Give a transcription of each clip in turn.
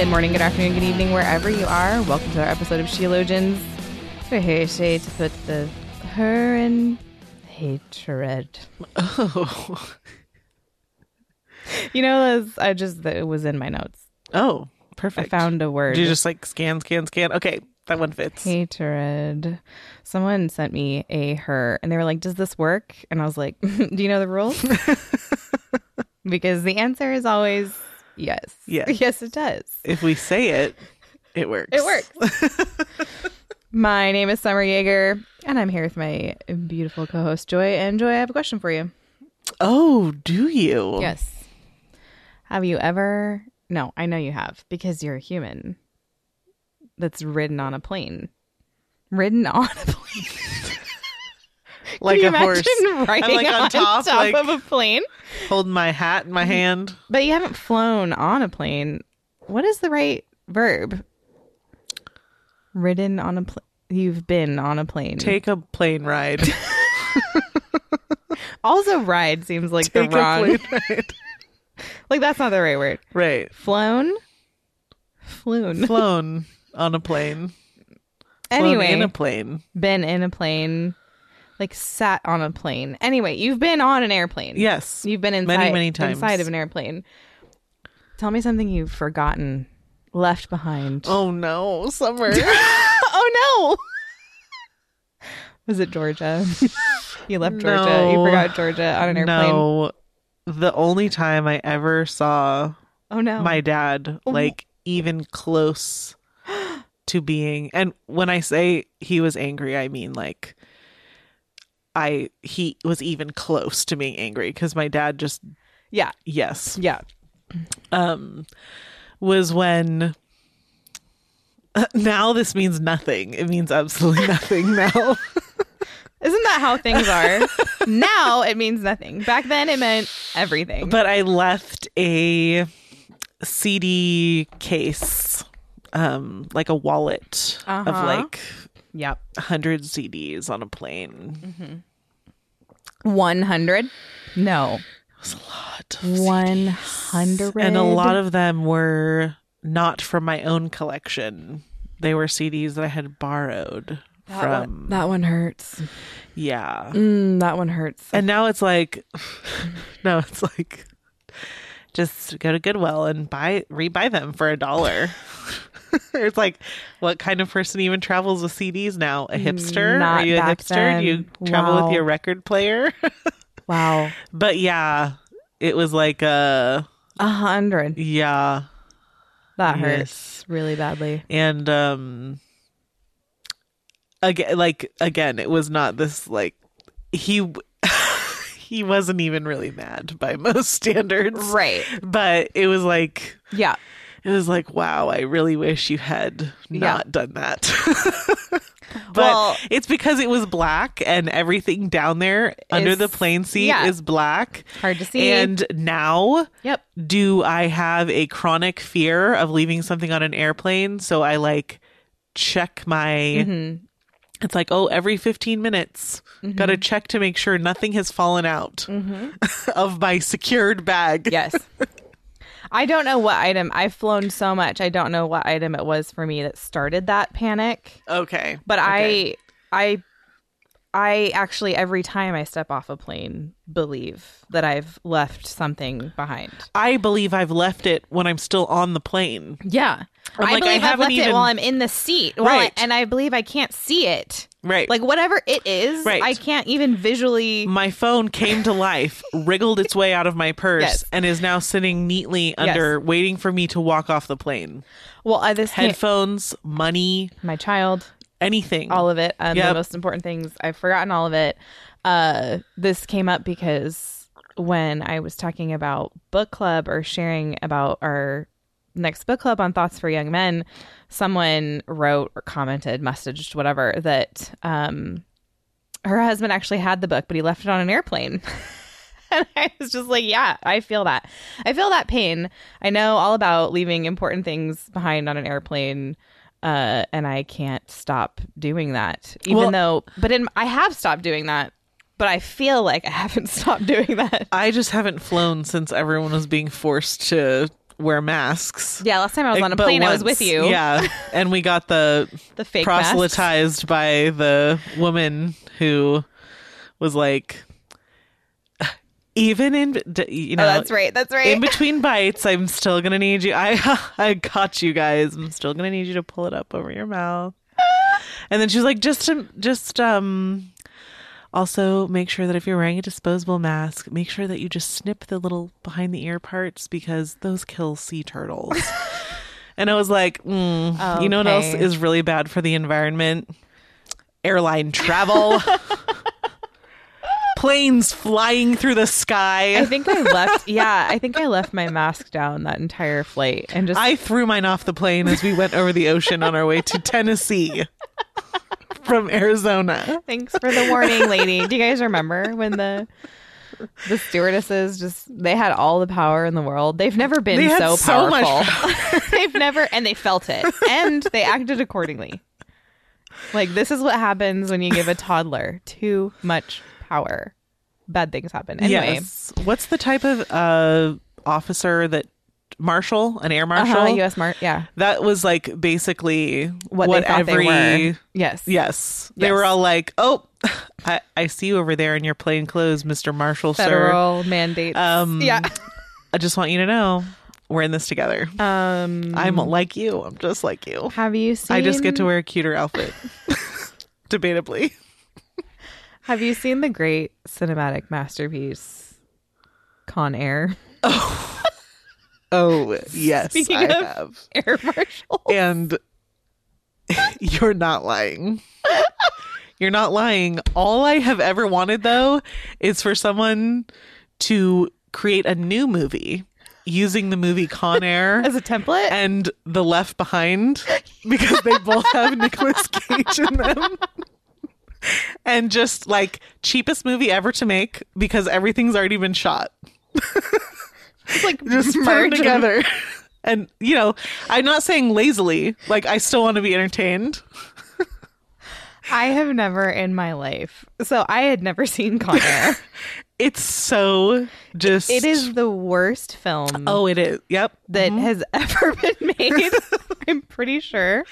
Good morning, good afternoon, good evening, wherever you are. Welcome to our episode of Sheologians. We're here today to put the her in hatred. Oh, You know, those, I just it was in my notes. oh, perfect. I found a word. Did you just like scan, scan, scan? Okay, that one fits. hatred. Someone sent me a her, and they were like, "Does this work?" And I was like, "Do you know the rules?" because the answer is always yes. Yes. yes, it does. If we say it, it works. It works. my name is Summer Jaeger, and I'm here with my beautiful co-host Joy. And Joy, I have a question for you. Oh, do you? Yes. Have you ever? No, I know you have because you're a human. That's ridden on a plane. Ridden on a plane. Like a horse. riding I'm like on top, like of a plane? holding my hat in my mm-hmm. hand. But you haven't flown on a plane. What is the right verb? Ridden on a plane. You've been on a plane. Take a plane ride. also, ride seems like Take the wrong. Like that's not the right word. Right. Flown. Flown. Flown on a plane. Flown anyway, in a plane. been in a plane. Like sat on a plane. Anyway, you've been on an airplane. Yes. You've been inside Many, many times. inside of an airplane. Tell me something you've forgotten, left behind. Oh no, summer. oh no! Was it Georgia? you left Georgia. You forgot Georgia on an airplane. no. The only time I ever saw Oh no! my dad oh, like even close to being and when i say he was angry i mean like i he was even close to being angry because my dad just yeah, yes yeah. um was when now this means nothing it means absolutely nothing now Isn't that how things are? now it means nothing. Back then it meant everything. but i left a cd case um like a wallet of Uh-huh. like yep. 100 cds on a plane One hundred? No. It was a lot. of One hundred. and a lot of them were not from my own collection. They were CDs that I had borrowed that from. one, that one hurts. Yeah. Mm, that one hurts. And now it's like, no, it's like, just go to Goodwill and buy, rebuy them for a dollar. it's like, what kind of person even travels with CDs now? A hipster? Not Are you a hipster? Do you travel Wow. with your record player? wow, but yeah, it was like a, a hundred. yeah. That Yes. hurts really badly. and um again like again it was not this like he he wasn't even really mad by most standards Right. but it was like Yeah. it was like wow i really wish you had not done that but Well- it's because it was black and everything down there under the plane seat yeah. is black Hard to see. and now yep. do I have a chronic fear of leaving something on an airplane? So I like check my. Mm-hmm. It's like, oh, every 15 minutes, got to check to make sure nothing has fallen out of my secured bag. Mm-hmm. Yes. I don't know what item. I've flown so much. I don't know what item it was for me that started that panic. Okay. But Okay. I I I actually every time I step off a plane believe that I've left something behind. I believe I've left it when I'm still on the plane. Yeah. I'm I like, believe I've haven't left it while I'm in the seat. While I- Right. and I believe I can't see it. Right. Like whatever it is, Right. I can't even visually my phone came to life, wriggled its way out of my purse, Yes. and is now sitting neatly under, waiting for me to walk off the plane. Well, I this came- Headphones, money, my child, anything. all of it. Um, The most important things. I've forgotten all of it. Uh, this came up because when I was talking about book club or sharing about our next book club on Thoughts for Young Men, someone wrote or commented, messaged, whatever, that um, her husband actually had the book, but he left it on an airplane. and I was just like, yeah, I feel that. I feel that pain. I know all about leaving important things behind on an airplane. Uh, and I can't stop doing that, even Well- though, but in, I have stopped doing that, but I feel like I haven't stopped doing that. I just haven't flown since everyone was being forced to wear masks. Yeah, last time I was on a But plane, I was with you. Yeah, and we got the The fake masks. proselytized by the woman who was like, even in you know Oh, that's right. That's right. in between bites, I'm still gonna need you. I I got you guys. I'm still gonna need you to pull it up over your mouth. And then she was like, just to just um. Also, make sure that if you're wearing a disposable mask, make sure that you just snip the little behind the ear parts because those kill sea turtles. and I was like, mm, you know what else is really bad for the environment? Airline travel. Planes flying through the sky. I think I left. Yeah, I think I left my mask down that entire flight and just. I threw mine off the plane as we went over the ocean on our way to Tennessee from Arizona. thanks for the warning, lady. Do you guys remember when the the stewardesses just they had all the power in the world? They've never been so so powerful. They've never, and they felt it, and they acted accordingly. Like this is what happens when you give a toddler too much power. Bad things happen. Anyway, Yes. What's the type of uh, officer that marshal, an air marshal? uh-huh, U.S. Mar- yeah, That was like basically what, what, they every they were. Yes, yes. They Yes. were all like, "Oh, I, I see you over there in your plain clothes, Mister Marshal, sir. federal mandates. Um, yeah. I just want you to know we're in this together. Um, I'm like you. I'm just like you. have you seen? I just get to wear a cuter outfit, debatably. Have you seen the great cinematic masterpiece, Con Air? Oh yes, Speaking I have. Air Marshal. And you're not lying. You're not lying. All I have ever wanted though is for someone to create a new movie using the movie Con Air As a template? and The Left Behind because they both have Nicolas Cage in them. And just like cheapest movie ever to make because everything's already been shot. It's like just merge together. And you know, I'm not saying lazily. Like I still want to be entertained. I have never in my life. So I had never seen Con Air. It's so just. it is the worst film Oh, it is. Yep. that has ever been made. I'm pretty sure.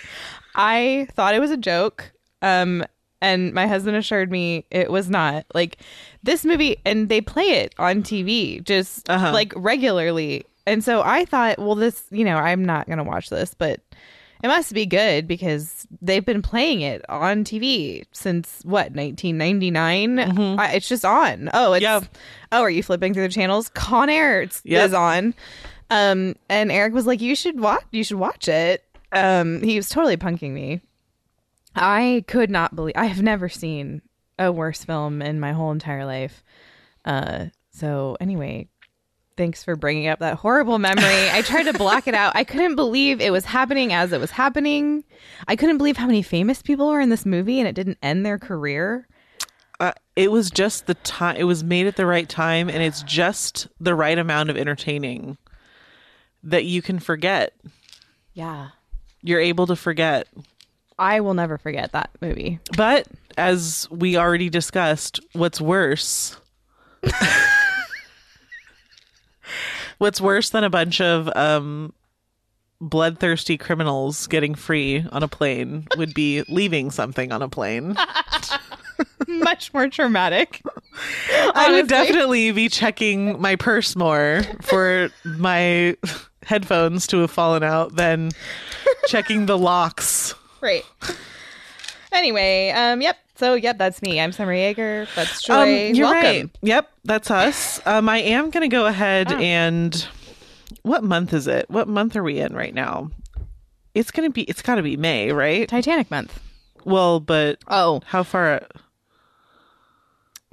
I thought it was a joke. Um and my husband assured me it was not. Like this movie and they play it on TV just Uh-huh. like regularly. And so I thought, well this, you know, I'm not going to watch this, but it must be good because they've been playing it on TV since what 1999. I, it's just on. Oh, it's Yeah. oh, are you flipping through the channels? Con Air it's, Yep. is on. Um, and Eric was like, "You should watch. You should watch it." Um, he was totally punking me. I could not believe I have never seen a worse film in my whole entire life. Uh, so anyway, thanks for bringing up that horrible memory. I tried to block it out. I couldn't believe it was happening as it was happening. I couldn't believe how many famous people were in this movie and it didn't end their career. Uh, it was just the time. It was made at the right time, and it's just the right amount of entertaining that you can forget. Yeah. You're able to forget. I will never forget that movie. But as we already discussed, what's worse? what's worse than a bunch of um, bloodthirsty criminals getting free on a plane would be leaving something on a plane. Much more traumatic. I would definitely be checking my purse more for my headphones to have fallen out than checking the locks. Right. Anyway, um, yep. So, yep, that's me. I'm Summer Jaeger. That's Um, Joy. you're Welcome. right. Yep, that's us. Um, I am going to go ahead Oh. and what month is it? What month are we in right now? It's going to be. It's got to be May, right? Titanic month. Well, but Oh, how far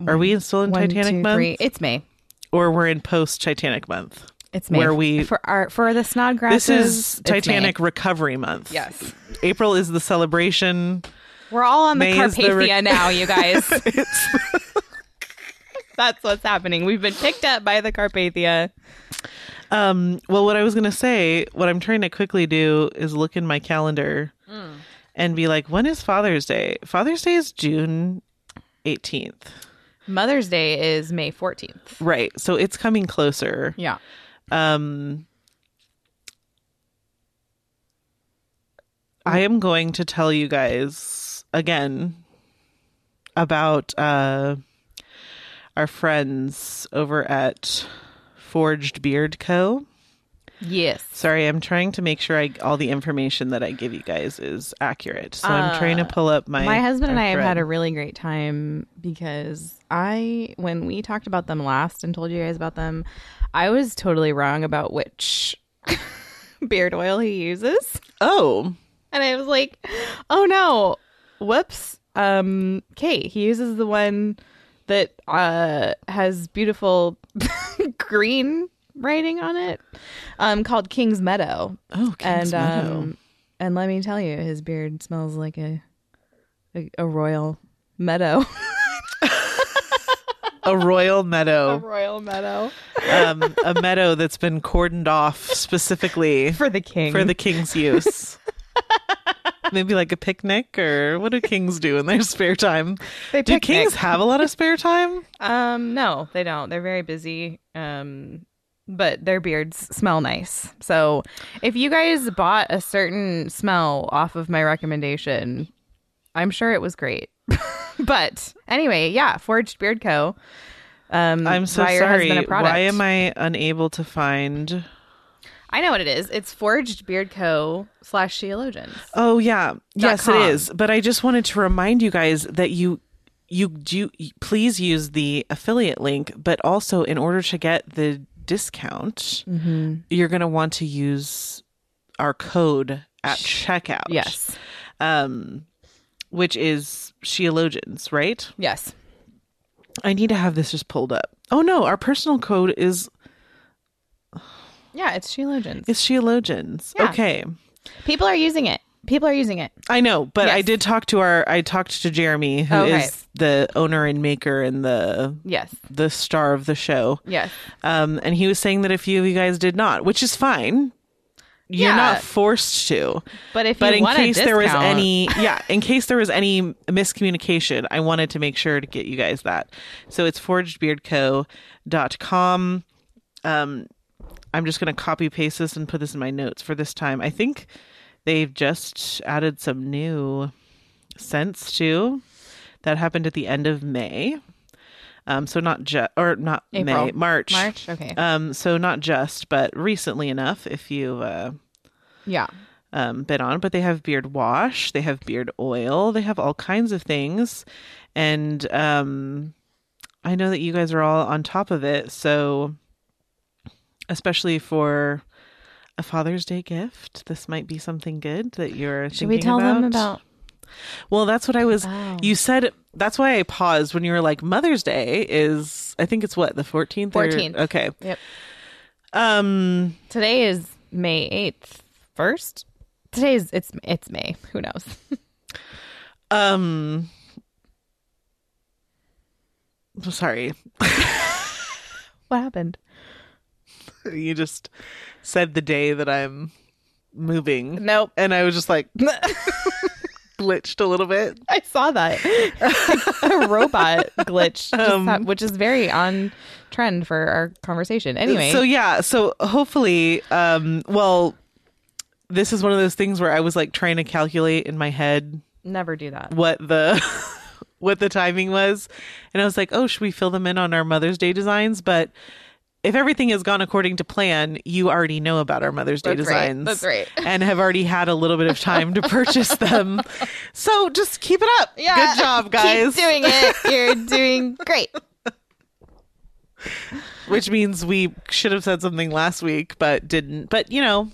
are we still in one, Titanic two, month, three. It's May. or we're in post Titanic month? It's May. where we for our for the Snodgrasses. this is. Titanic Recovery Month. Yes. April is the celebration. We're all on the May the Carpathia re- now, you guys. That's what's happening. We've been picked up by the Carpathia. Um, well, what I was gonna say, what I'm trying to quickly do is look in my calendar Mm. and be like, when is Father's Day? Father's Day is June 18th. Mother's Day is May 14th. Right. So it's coming closer. Yeah. Um, I am going to tell you guys again about uh, our friends over at Forged Beard Co. Yes. Sorry, I'm trying to make sure I all the information that I give you guys is accurate. So I'm trying to pull up my Uh, My husband and I have had a really great time because I, when we talked about them last and told you guys about them, I was totally wrong about which beard oil he uses. oh And I was like, oh no, whoops. Um, Kate, he uses the one that uh, has beautiful green writing on it um, called King's Meadow. oh King's and Meadow. um, and let me tell you, his beard smells like a a, a royal meadow. a royal meadow, A royal meadow um, a meadow that's been cordoned off specifically for the king. for the king's use. Maybe like a picnic, or what do kings do in their spare time? They do picnic. kings have a lot of spare time? um, no, they don't. They're very busy. Um, but their beards smell nice. So if you guys bought a certain smell off of my recommendation, I'm sure it was great. but anyway, yeah, Forged Beard Co. Um, I'm so sorry. husband a product. Why am I unable to find? I know what it is. It's Forged Beard Co. slash Sheologians. Oh yeah, yes, it com. is. But I just wanted to remind you guys that you you do please use the affiliate link, but also in order to get the discount, Mm-hmm. you're going to want to use our code at checkout. Yes. um, which is Sheologians, right? Yes. I need to have this just pulled up. Oh no, our personal code is Yeah, it's Sheologians. It's Sheologians. Yeah. Okay. People are using it. People are using it. I know, but I did talk to our I talked to Jeremy, who is Okay. the owner and maker and the Yes. the star of the show. Yes. Um, and he was saying that a few of you guys did not, which is fine. You're Yeah. not forced to. But if But you in case there was any, yeah, in case there was any miscommunication, I wanted to make sure to get you guys that. So it's forgedbeardco.com. Um, I'm just going to copy paste this and put this in my notes for this time. I think they've just added some new scents too. That happened at the end of May. Um, so not just or not April. May, March. March. Okay. Um, so not just, but recently enough. If you've uh, yeah. um, been on, but they have beard wash, they have beard oil, they have all kinds of things, and um, I know that you guys are all on top of it. So, especially for a Father's Day gift, this might be something good that you're. Should we tell about. them about? Well, that's what I was. Oh. You said that's why I paused when you were like Mother's Day is. I think it's what the fourteenth. 14th. Okay. Yep. Um. Today is May eighth. First. Today is it's it's May. Who knows? Um. I'm Sorry, what happened? you just said the day that I'm moving, Nope. and I was just like glitched a little bit. I saw that a robot glitch, Um, hap- which is very on trend for our conversation. Anyway, So yeah, so hopefully, um, well, this is one of those things where I was like trying to calculate in my head never do that. what the what the timing was, and I was like, oh, should we fill them in on our Mother's Day designs? But if everything has gone according to plan, you already know about our Mother's Day That's right. designs. That's right. And have already had a little bit of time to purchase them. So just keep it up. Yeah. Good job, guys. Keep doing it. You're doing great. Which means we should have said something last week, but didn't. But you know,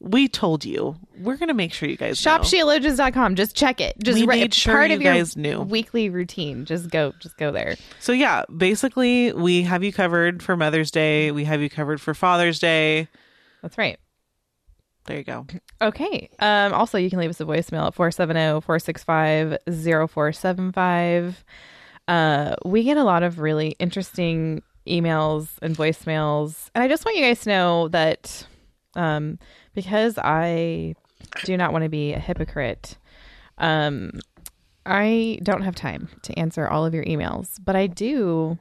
we told you. We're gonna make sure you guys know. ShopSheologians.com. Just check it. Just We made sure part you of your guys knew. weekly routine. Just go. Just go there. So yeah, basically we have you covered for Mother's Day. We have you covered for Father's Day. That's right. There you go. Okay. Um, also, you can leave us a voicemail at 470-465-0475. Uh, we get a lot of really interesting emails and voicemails. And I just want you guys to know that um, because I do not want to be a hypocrite, um, I don't have time to answer all of your emails, but I do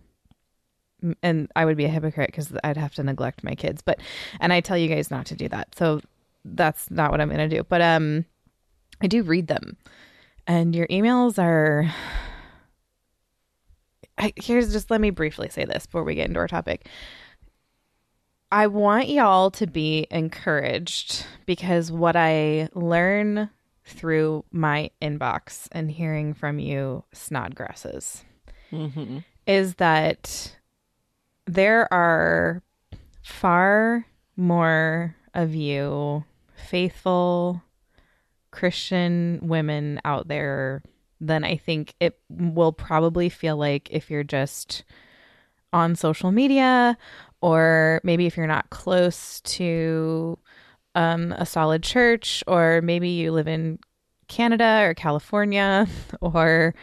and I would be a hypocrite because I'd have to neglect my kids. But and I tell you guys not to do that, so that's not what I'm going to do. But um, I do read them, and your emails are. I, here's just let me briefly say this before we get into our topic. I want y'all to be encouraged because what I learn through my inbox and hearing from you snodgrasses Mm-hmm. is that there are far more of you faithful Christian women out there than I think it will probably feel like if you're just on social media or maybe if you're not close to um, a solid church or maybe you live in Canada or California or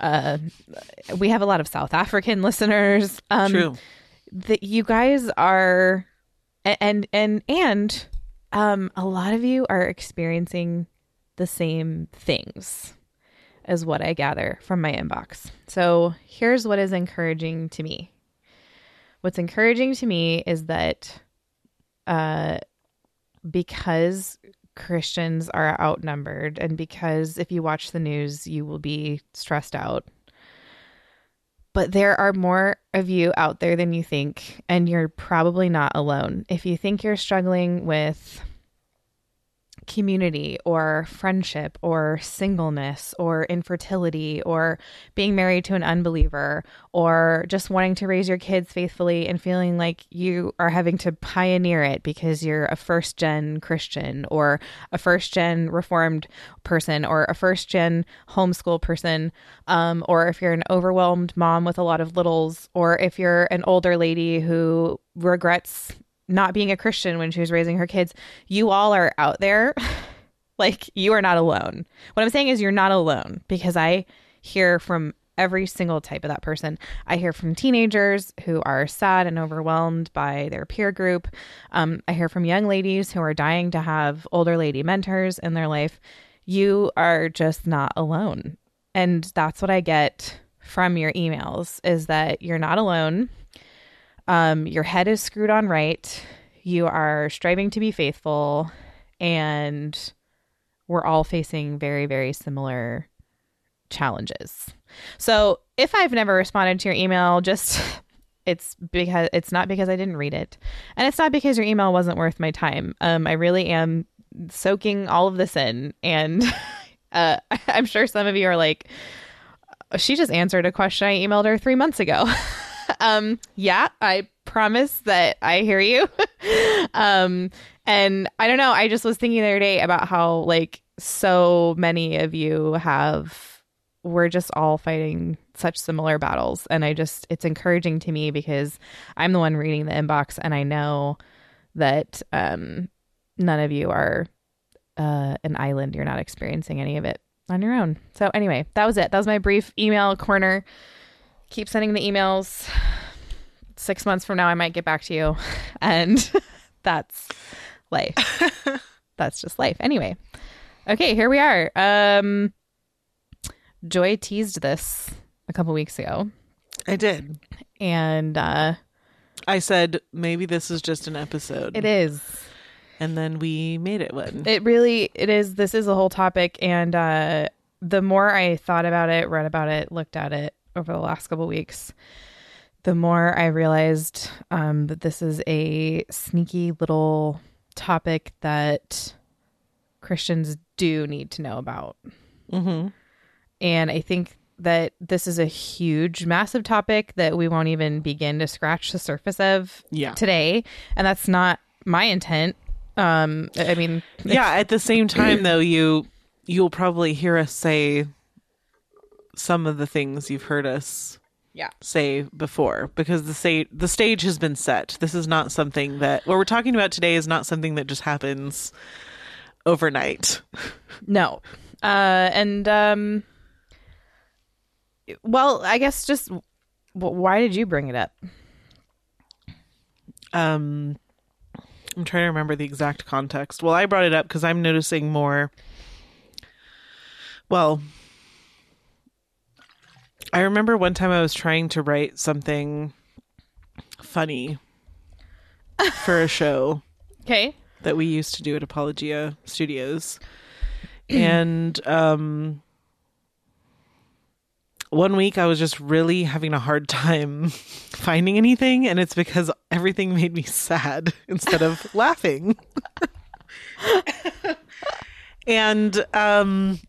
uh, we have a lot of South African listeners. Um, True. that you guys are and and and um a lot of you are experiencing the same things as what I gather from my inbox. So here's what is encouraging to me. What's encouraging to me is that uh because Christians are outnumbered and because if you watch the news you will be stressed out but there are more of you out there than you think, and you're probably not alone. If you think you're struggling with community or friendship or singleness or infertility or being married to an unbeliever or just wanting to raise your kids faithfully and feeling like you are having to pioneer it because you're a first gen Christian or a first gen reformed person or a first gen homeschool person um, or if you're an overwhelmed mom with a lot of littles or if you're an older lady who regrets not being a Christian when she was raising her kids, you all are out there. like you are not alone. What I'm saying is you're not alone because I hear from every single type of that person. I hear from teenagers who are sad and overwhelmed by their peer group. Um, I hear from young ladies who are dying to have older lady mentors in their life. You are just not alone. And that's what I get from your emails is that you're not alone um, your head is screwed on right. You are striving to be faithful, and we're all facing very, very similar challenges. So, if I've never responded to your email, just it's because it's not because I didn't read it, and it's not because your email wasn't worth my time. Um, I really am soaking all of this in, and uh, I'm sure some of you are like, she just answered a question I emailed her three months ago. um yeah i promise that i hear you. Um and i don't know i just was thinking the other day about how like so many of you have we're just all fighting such similar battles. And i just it's encouraging to me because i'm the one reading the inbox and i know that um none of you are uh an island. You're not experiencing any of it on your own. So anyway that was it. That was my brief email corner keep sending the emails. Six months from now, I might get back to you. And that's life. that's just life. Anyway, okay, here we are. Um, Joy teased this a couple weeks ago. I did. And uh, I said maybe this is just an episode. it is. And then we made it one. It really, it is. This is a whole topic. And uh, the more I thought about it, read about it, looked at it over the last couple weeks, the more I realized um, that this is a sneaky little topic that Christians do need to know about. mm-hmm. And I think that this is a huge, massive topic that we won't even begin to scratch the surface of Yeah. today. And that's not my intent. Um, I mean, yeah at the same time though you you'll probably hear us say some of the things you've heard us yeah, say before because the stage the stage has been set. This is not something that what we're talking about today is not something that just happens overnight. No, uh, and um, well, I guess just why did you bring it up? um i'm trying to remember the exact context. Well i brought it up because i'm noticing more well i remember one time i was trying to write something funny for a show Okay, that we used to do at apologia studios and um one week I was just really having a hard time finding anything, and it's because everything made me sad instead of laughing. and um,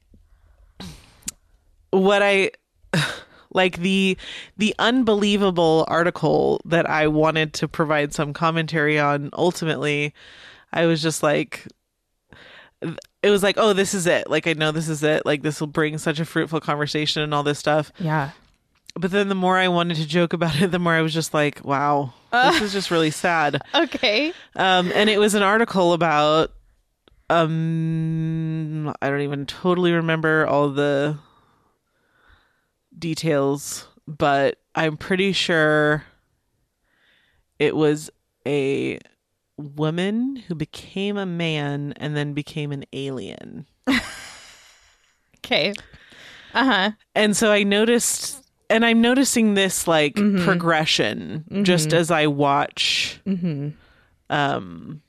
what I like the the unbelievable article that I wanted to provide some commentary on. Ultimately, I was just like, it was like, oh, this is it. Like, I know this is it. Like, this will bring such a fruitful conversation and all this stuff. yeah, But then the more I wanted to joke about it, the more I was just like, wow, this is just really sad. okay, Um, and it was an article about, um, I don't even totally remember all the details, but I'm pretty sure it was a woman who became a man and then became an alien. okay, uh huh, And so I noticed, and I'm noticing this like progression just as I watch. Um,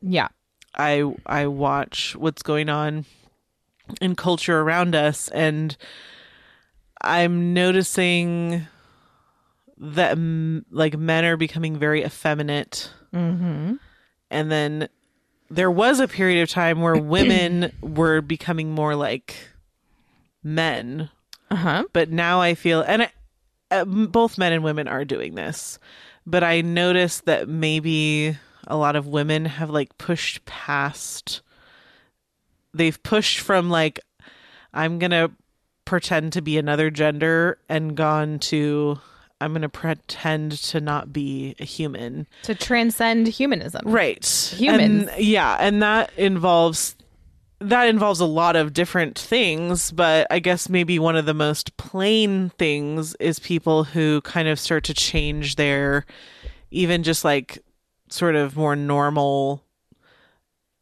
yeah, I I watch what's going on in culture around us, and I'm noticing that like men are becoming very effeminate, mm-hmm. and then there was a period of time where women were becoming more like men. Uh huh, but now I feel, and I, uh, both men and women are doing this, but I noticed that maybe a lot of women have like pushed past, they've pushed from like, I'm going to pretend to be another gender and gone to, I'm going to pretend to not be a human. to transcend humanism. Right. Humans. And, yeah. And that involves that involves a lot of different things, but I guess maybe one of the most plain things is people who kind of start to change their even just like sort of more normal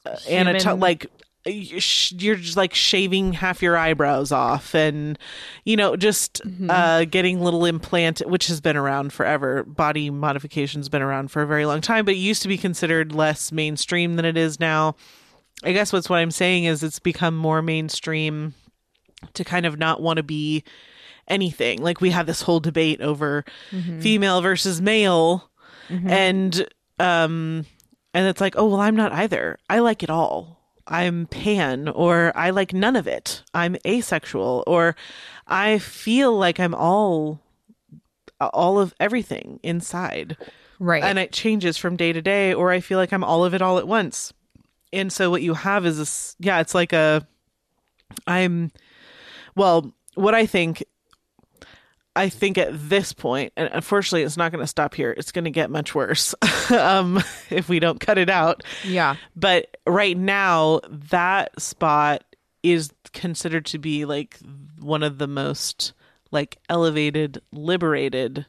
uh, anato- like you're just like shaving half your eyebrows off and you know just uh getting little implant which has been around forever. Body modification's been around for a very long time but it used to be considered less mainstream than it is now. I guess what's what i'm saying is it's become more mainstream to kind of not want to be anything. Like we have this whole debate over female versus male and um and it's like oh well i'm not either. I like it all i'm pan or i like none of it. I'm asexual or i feel like i'm all all of everything inside. Right. and it changes from day to day or i feel like i'm all of it all at once. And so what you have is this yeah it's like a i'm well what i think i think at this point and unfortunately it's not going to stop here it's going to get much worse um if we don't cut it out yeah. but right now that spot is considered to be like one of the most like elevated liberated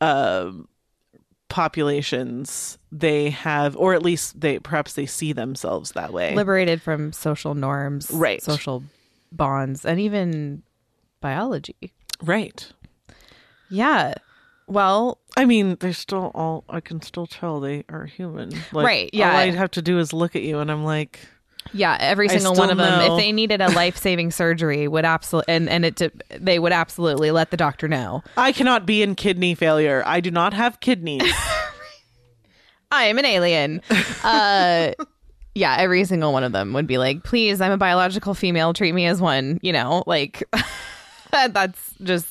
um populations they have or at least they perhaps they see themselves that way Liberated from social norms, Right. Social bonds, and even biology. Right Yeah. Well, i mean they're still all i can still tell they are human like, Right, yeah. all i'd have to do is look at you and i'm like yeah, every single one of them, know. if they needed a life saving surgery, would absolutely and and it to, they would absolutely let the doctor know. i cannot be in kidney failure i do not have kidneys I am an alien. Uh, yeah, every single one of them would be like, "Please, I'm a biological female. Treat me as one." You know, like that's just.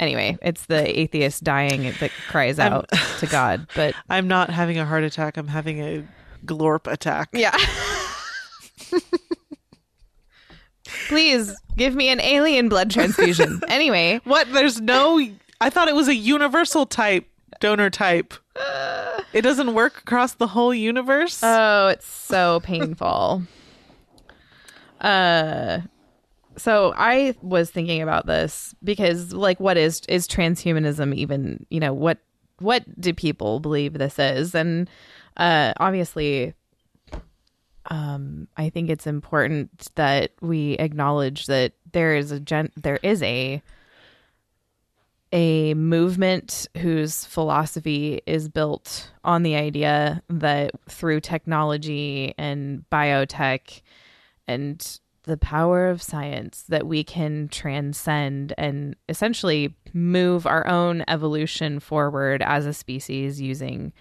Anyway, it's the atheist dying that cries out to God. But i'm not having a heart attack i'm having a glorp attack. Yeah. Please give me an alien blood transfusion. anyway, What? There's no. I thought it was a universal type donor type. It doesn't work across the whole universe. oh, it's so painful. uh so I was thinking about this because like what is is transhumanism even, you know, what what do people believe this is? And uh obviously um I think it's important that we acknowledge that there is a gen- there is a a movement whose philosophy is built on the idea that through technology and biotech and the power of science that we can transcend and essentially move our own evolution forward as a species using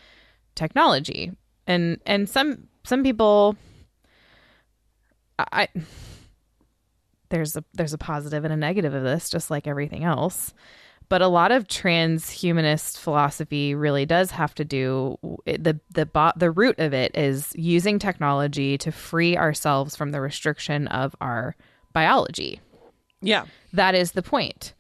technology. And and some some people I there's a there's a positive and a negative of this just like everything else but a lot of transhumanist philosophy really does have to do the the bo- the root of it is using technology to free ourselves from the restriction of our biology yeah. that is the point.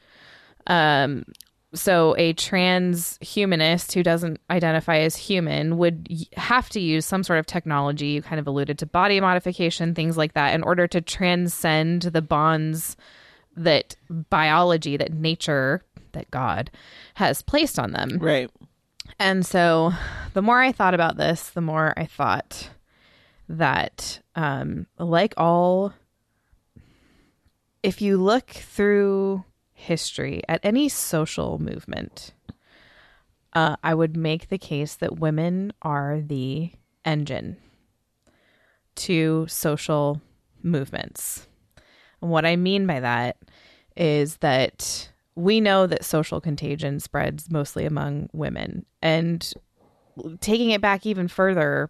Um, so a transhumanist who doesn't identify as human would have to use some sort of technology. You kind of alluded to body modification, things like that, in order to transcend the bonds that biology, that nature, that God has placed on them. Right. And so the more I thought about this, the more I thought that, um, like all, if you look through history at any social movement, uh, I would make the case that women are the engine to social movements. And what I mean by that is that we know that social contagion spreads mostly among women. And taking it back even further,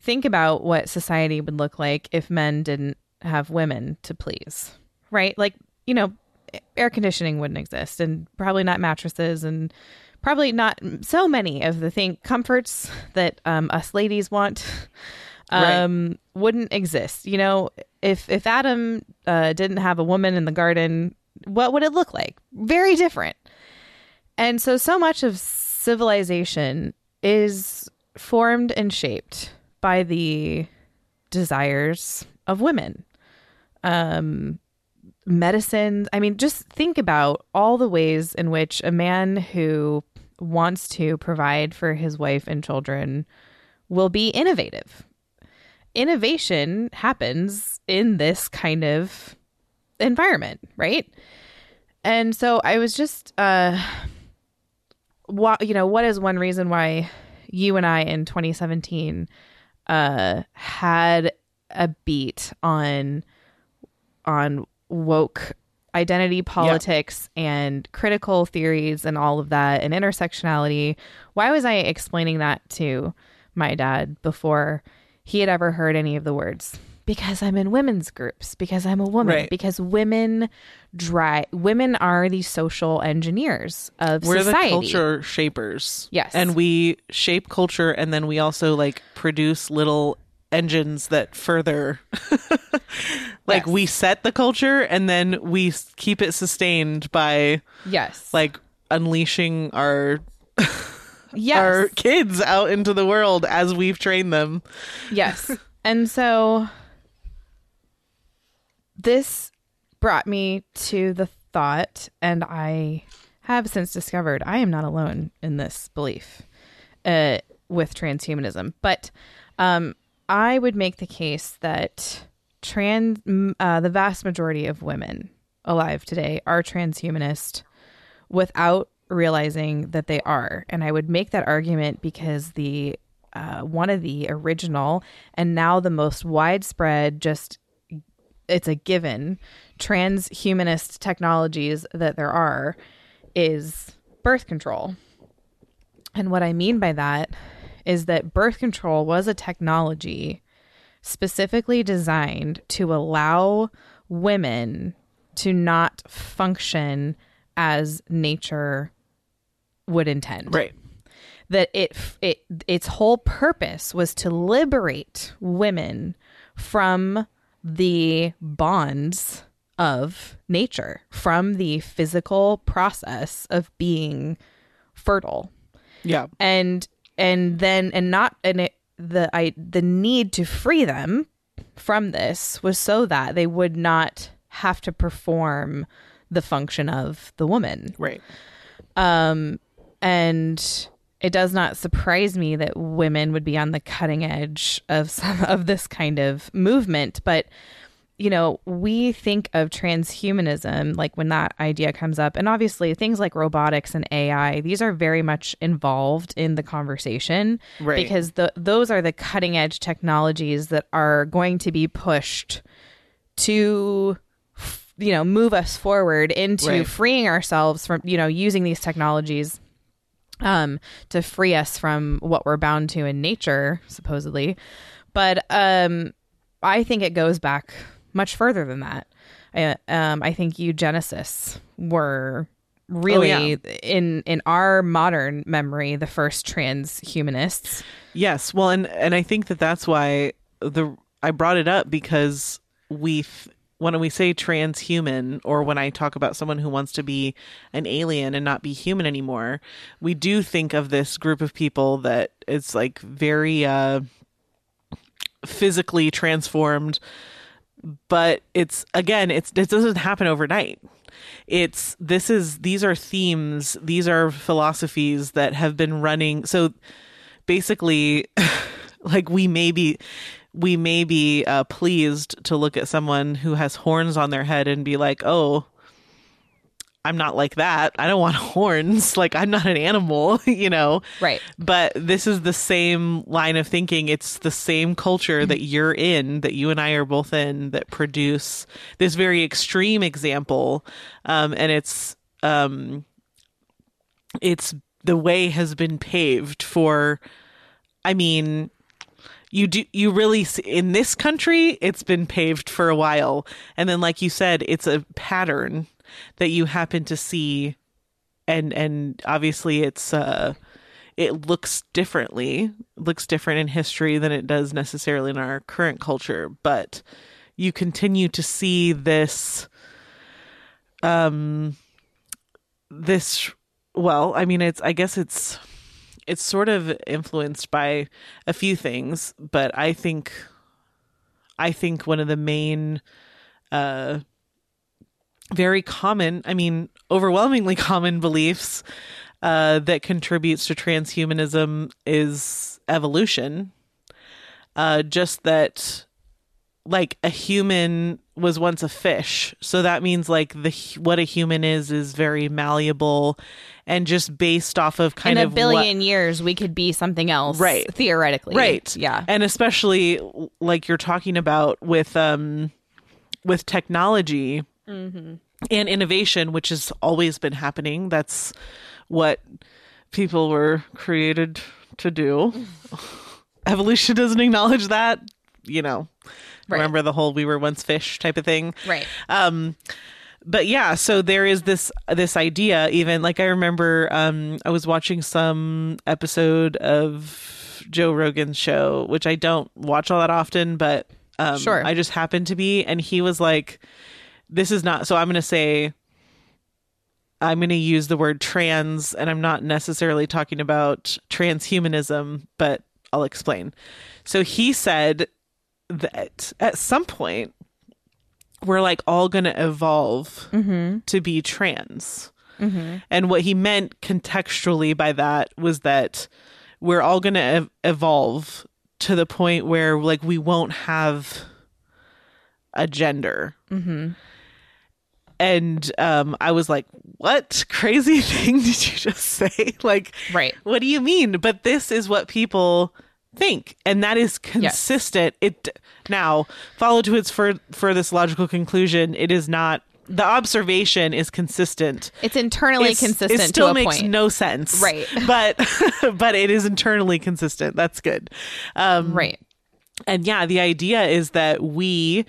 think about what society would look like if men didn't have women to please, right? Like, you know, air conditioning wouldn't exist and probably not mattresses and probably not so many of the thing comforts that um, us ladies want um, wouldn't exist. You know, if if Adam uh, didn't have a woman in the garden, what would it look like? Very different. And so, so much of civilization is formed and shaped by the desires of women. Um, medicine. I mean, just think about all the ways in which a man who wants to provide for his wife and children will be innovative. Innovation happens in this kind of environment, right? And so I was just uh what you know, what is one reason why you and I in 2017 uh had a beat on on woke identity politics and critical theories and all of that and intersectionality. Why was I explaining that to my dad before he had ever heard any of the words? Because I'm in women's groups, because I'm a woman, Right. because women drive women are the social engineers of We're society. the culture shapers. Yes. And we shape culture and then we also like produce little engines that further like Yes. we set the culture and then we keep it sustained by Yes. like unleashing our yes. our kids out into the world as we've trained them. Yes. and so this brought me to the thought, and I have since discovered I am not alone in this belief uh, with transhumanism. But um, I would make the case that trans, uh, the vast majority of women alive today are transhumanist without realizing that they are. And I would make that argument because the uh, one of the original and now the most widespread, just it's a given transhumanist technologies that there are is birth control. And what I mean by that is that birth control was a technology specifically designed to allow women to not function as nature would intend. Right. that it it its whole purpose was to liberate women from the bonds of nature, from the physical process of being fertile Yeah. and and then and not and it the I the need to free them from this was so that they would not have to perform the function of the woman Right. um and it does not surprise me that women would be on the cutting edge of some of this kind of movement but you know we think of transhumanism like when that idea comes up and obviously things like robotics and ai these are very much involved in the conversation Right. because the, those are the cutting edge technologies that are going to be pushed to you know move us forward into Right. freeing ourselves from you know using these technologies um to free us from what we're bound to in nature supposedly. But um i think it goes back much further than that. I, um i think eugenicists were really yeah. in in our modern memory the first transhumanists. Yes, well, and and I think that that's why the I brought it up because we when we say transhuman or when I talk about someone who wants to be an alien and not be human anymore, we do think of this group of people that is like very uh physically transformed but it's again it's it doesn't happen overnight. It's this is these are themes these are philosophies that have been running so basically like we may be we may be uh, pleased to look at someone who has horns on their head and be like oh i'm not like that. I don't want horns. Like i'm not an animal you know? Right. but this is the same line of thinking. It's the same culture that you're in that you and i are both in that produce this very extreme example. Um, and it's um, it's the way has been paved for i mean you do you really in this country it's been paved for a while. And then like you said it's a pattern that you happen to see. And and obviously it's uh it looks differently looks different in history than it does necessarily in our current culture. But you continue to see this um this well i mean it's i guess it's it's sort of influenced by a few things but i think i think one of the main uh very common i mean overwhelmingly common beliefs uh that contributes to transhumanism is evolution. Uh just that like a human was once a fish. So that means like the what a human is is very malleable and just based off of kind in a of what- billion years we could be something else Right. theoretically. Right. Yeah. And especially like you're talking about with um with technology Mm-hmm. and innovation which has always been happening. That's what people were created to do. Evolution doesn't acknowledge that you know Right. remember the whole we were once fish type of thing right um but yeah so there is this this idea even like i remember um i was watching some episode of joe rogan's show which i don't watch all that often but um Sure. i just happened to be and he was like this is not so i'm gonna say i'm gonna use the word trans and i'm not necessarily talking about transhumanism but i'll explain so he said that at some point we're like all going to evolve mm-hmm. to be trans. Mm-hmm. And what he meant contextually by that was that we're all going to ev- evolve to the point where like we won't have a gender. Mm-hmm. And um, I was like, "What crazy thing did you just say? Like, Right. What do you mean?" But this is what people think, and that is consistent. It now follow to its fur- furthest logical conclusion. It is not. The observation is consistent. it's internally It's- consistent It still makes point no sense, Right. But but it is internally consistent. That's good. Um, right and yeah, the idea is that we,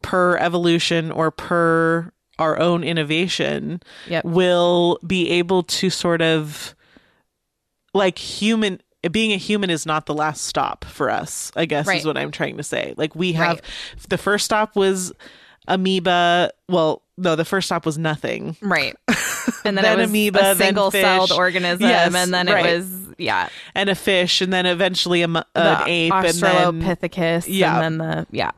per evolution or per our own innovation, Yep. will be able to sort of like human being a human is not the last stop for us i guess Right. is what i'm trying to say like we have Right. the first stop was amoeba well no the first stop was nothing Right. And then, Then it was amoeba, a single celled organism. Yes, and then right. it was, yeah, and a fish and then eventually a, mu- the an ape and then Australopithecus. Yeah. And then the, yeah,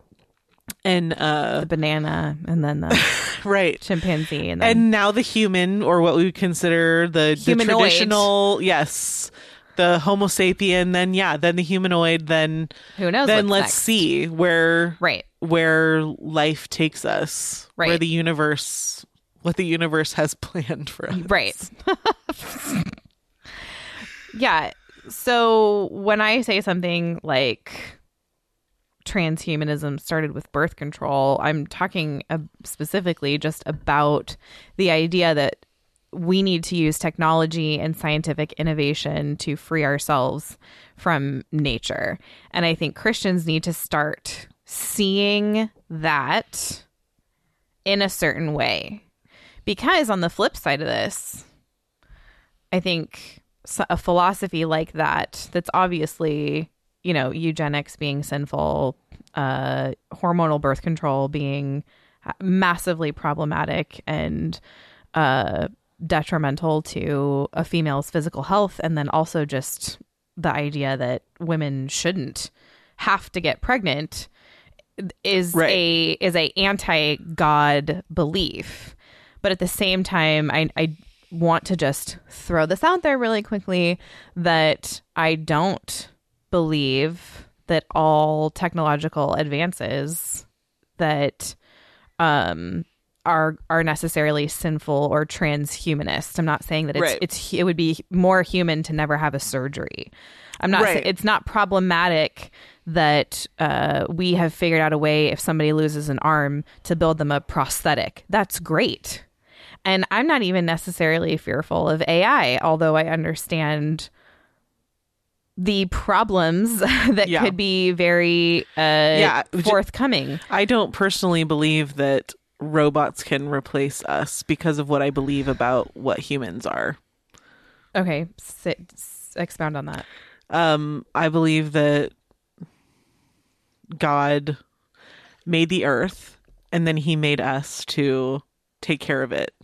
and uh the banana. And then the right chimpanzee. And then, and now the human or what we would consider the, the traditional yes the homo sapien then yeah then the humanoid then who knows? then let's next. see where Right. where life takes us right. where the universe what the universe has planned for us Right. yeah. So when I say something like transhumanism started with birth control, I'm talking uh, specifically just about the idea that we need to use technology and scientific innovation to free ourselves from nature. And I think Christians need to start seeing that in a certain way. Because on the flip side of this, I think a philosophy like that, that's obviously, you know, eugenics being sinful, uh, hormonal birth control being massively problematic and uh, detrimental to a female's physical health, and then also just the idea that women shouldn't have to get pregnant is Right. a is a anti God belief. But at the same time, I I want to just throw this out there really quickly that I don't believe that all technological advances that um are are necessarily sinful or transhumanist. I'm not saying that it's Right. it's it would be more human to never have a surgery. I'm not Right. it's not problematic that uh, we have figured out a way if somebody loses an arm to build them a prosthetic. That's great. And I'm not even necessarily fearful of AI, although I understand the problems that Yeah. could be very uh, Yeah, forthcoming. i don't personally believe that robots can replace us because of what i believe about what humans are. Okay, sit, s- expound on that. um i believe that god made the earth and then he made us to take care of it.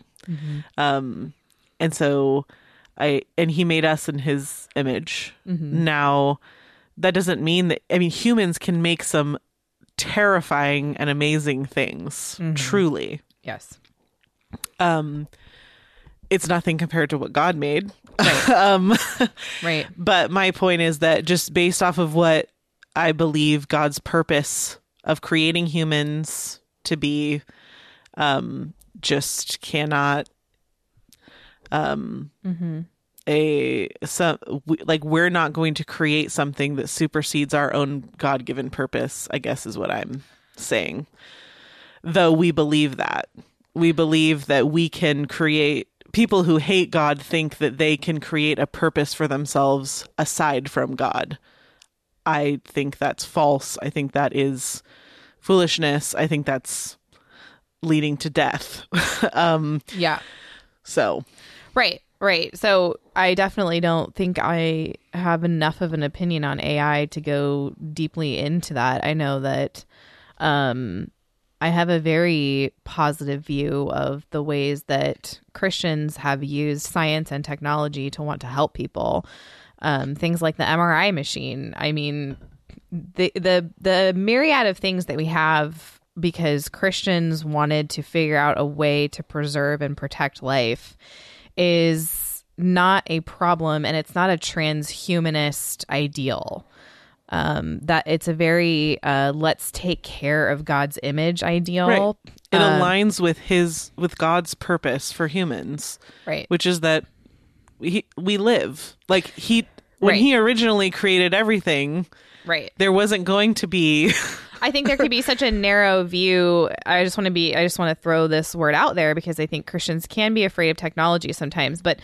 Um and so i and he made us in his image. Now that doesn't mean that i mean humans can make some terrifying and amazing things truly. Yes. um it's nothing compared to what god made. Um Right. but my point is that just based off of what I believe God's purpose of creating humans to be, um, just cannot, um, a some we, like we're not going to create something that supersedes our own God given purpose. I guess is what I'm saying. Though we believe that we believe that we can create people who hate God think that they can create a purpose for themselves aside from God. I think that's false. I think that is foolishness. I think that's leading to death. um Yeah. so Right, right. So I definitely don't think I have enough of an opinion on AI to go deeply into that. I know that um, I have a very positive view of the ways that Christians have used science and technology to want to help people. Um, things like the MRI machine. I mean, the the the myriad of things that we have because Christians wanted to figure out a way to preserve and protect life is not a problem and it's not a transhumanist ideal. Um, that it's a very uh, let's take care of God's image ideal. right. It Uh, aligns with his with God's purpose for humans, right. which is that we we live. Like he when Right. he originally created everything, Right. there wasn't going to be I think there could be such a narrow view. I just want to be, I just want to throw this word out there because I think Christians can be afraid of technology sometimes. But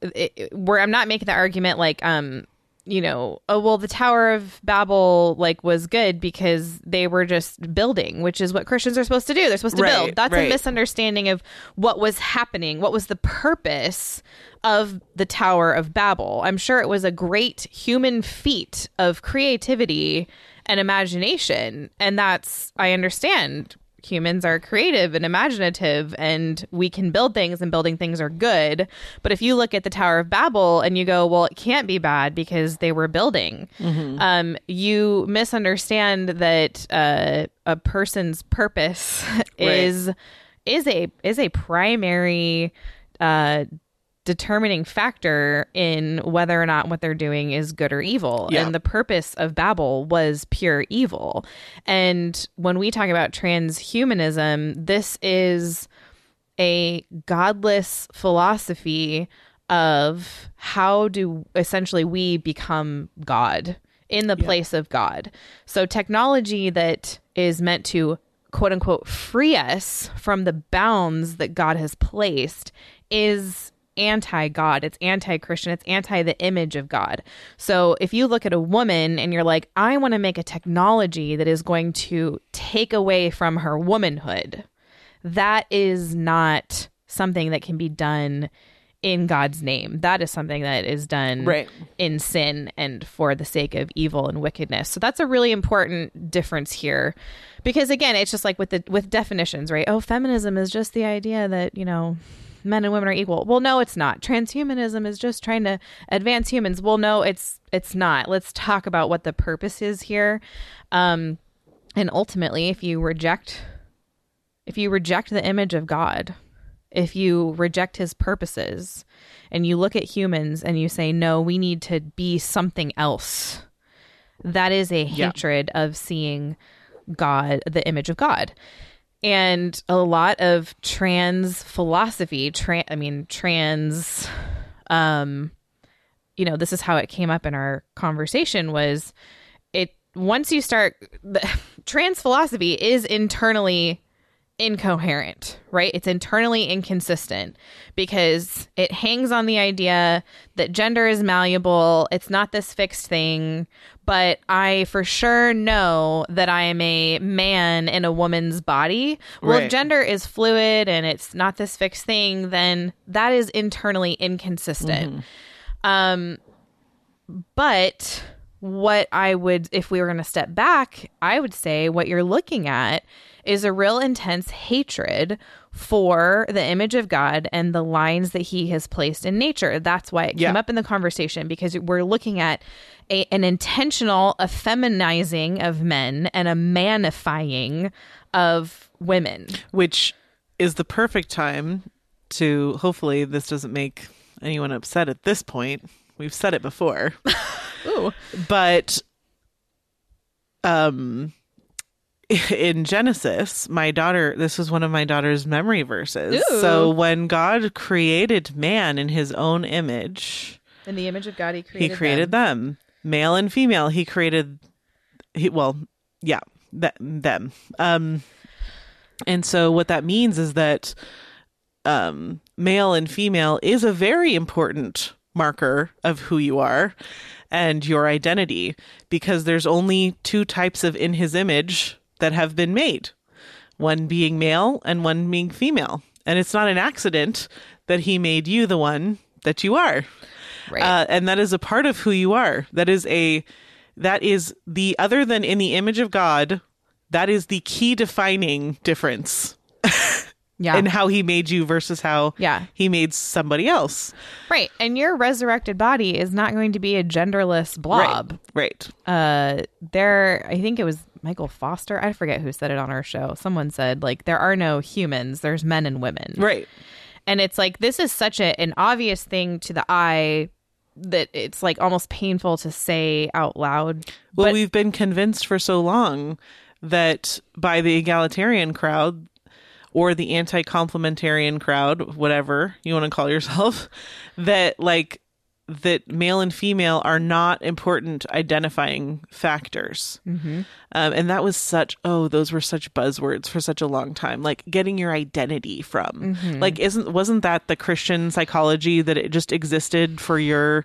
it, where I'm not making the argument like, um, you know, oh well, the Tower of Babel like was good because they were just building, which is what Christians are supposed to do. They're supposed to Right, build. That's right. a misunderstanding of what was happening. What was the purpose of the Tower of Babel? I'm sure it was a great human feat of creativity and imagination, and that's I understand humans are creative and imaginative and we can build things and building things are good. But if you look at the Tower of Babel and you go, well, it can't be bad because they were building, um, you misunderstand that uh, a person's purpose is is a is a primary uh, determining factor in whether or not what they're doing is good or evil. Yeah. And the purpose of Babel was pure evil. And when we talk about transhumanism, this is a godless philosophy of how do essentially we become God in the place of God. So technology that is meant to quote unquote free us from the bounds that God has placed is anti God. It's anti Christian. It's anti the image of God. So if you look at a woman and you're like, I want to make a technology that is going to take away from her womanhood, that is not something that can be done in God's name. That is something that is done Right. in sin and for the sake of evil and wickedness. So that's a really important difference here. Because again, it's just like with the with definitions, right? Oh, feminism is just the idea that, you know, men and women are equal. Well, no, it's not. Transhumanism is just trying to advance humans. Well, no, it's it's not. Let's talk about what the purpose is here. Um and ultimately, if you reject if you reject the image of God, if you reject his purposes and you look at humans and you say, no, we need to be something else, that is a Yeah. hatred of seeing God, the image of God. And a lot of trans philosophy, trans i mean, trans, um, you know, this is how it came up in our conversation was it once you start the, trans philosophy is internally incoherent, right? It's internally inconsistent because it hangs on the idea that gender is malleable. It's not this fixed thing, but I for sure know that I am a man in a woman's body. Well, if gender is fluid and it's not this fixed thing, then that is internally inconsistent. Um, but what I would, if we were going to step back, I would say what you're looking at is a real intense hatred for the image of God and the lines that he has placed in nature. That's why it came up in the conversation because we're looking at a, an intentional effeminizing of men and a manifying of women. which is the perfect time to hopefully this doesn't make anyone upset at this point. We've said it before. Ooh. But um in Genesis, my daughter this was one of my daughter's memory verses. Ooh. So when God created man in his own image, In the image of God, he created he created them. Male and female, he created he well, yeah, that, them. Um and so what that means is that um male and female is a very important marker of who you are and your identity because there's only two types of in his image that have been made. One being male and one being female. And it's not an accident that he made you the one that you are Right. uh, and that is a part of who you are that is a that is the other than in the image of god that is the key defining difference yeah. in how he made you versus how Yeah. he made somebody else Right. And your resurrected body is not going to be a genderless blob. right Uh there I think it was Michael Foster. I forget who said it on our show. Someone said like there are no humans, there's men and women. right And it's like this is such a, an obvious thing to the eye that it's like almost painful to say out loud. well But- we've been convinced for so long that by the egalitarian crowd or the anti-complementarian crowd whatever you want to call yourself that like that male and female are not important identifying factors. Um, and that was such, oh, those were such buzzwords for such a long time. Like getting your identity from. Like, isn't, wasn't that the Christian psychology that it just existed for your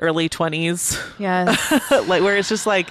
early 20s? Yes. like, where it's just like,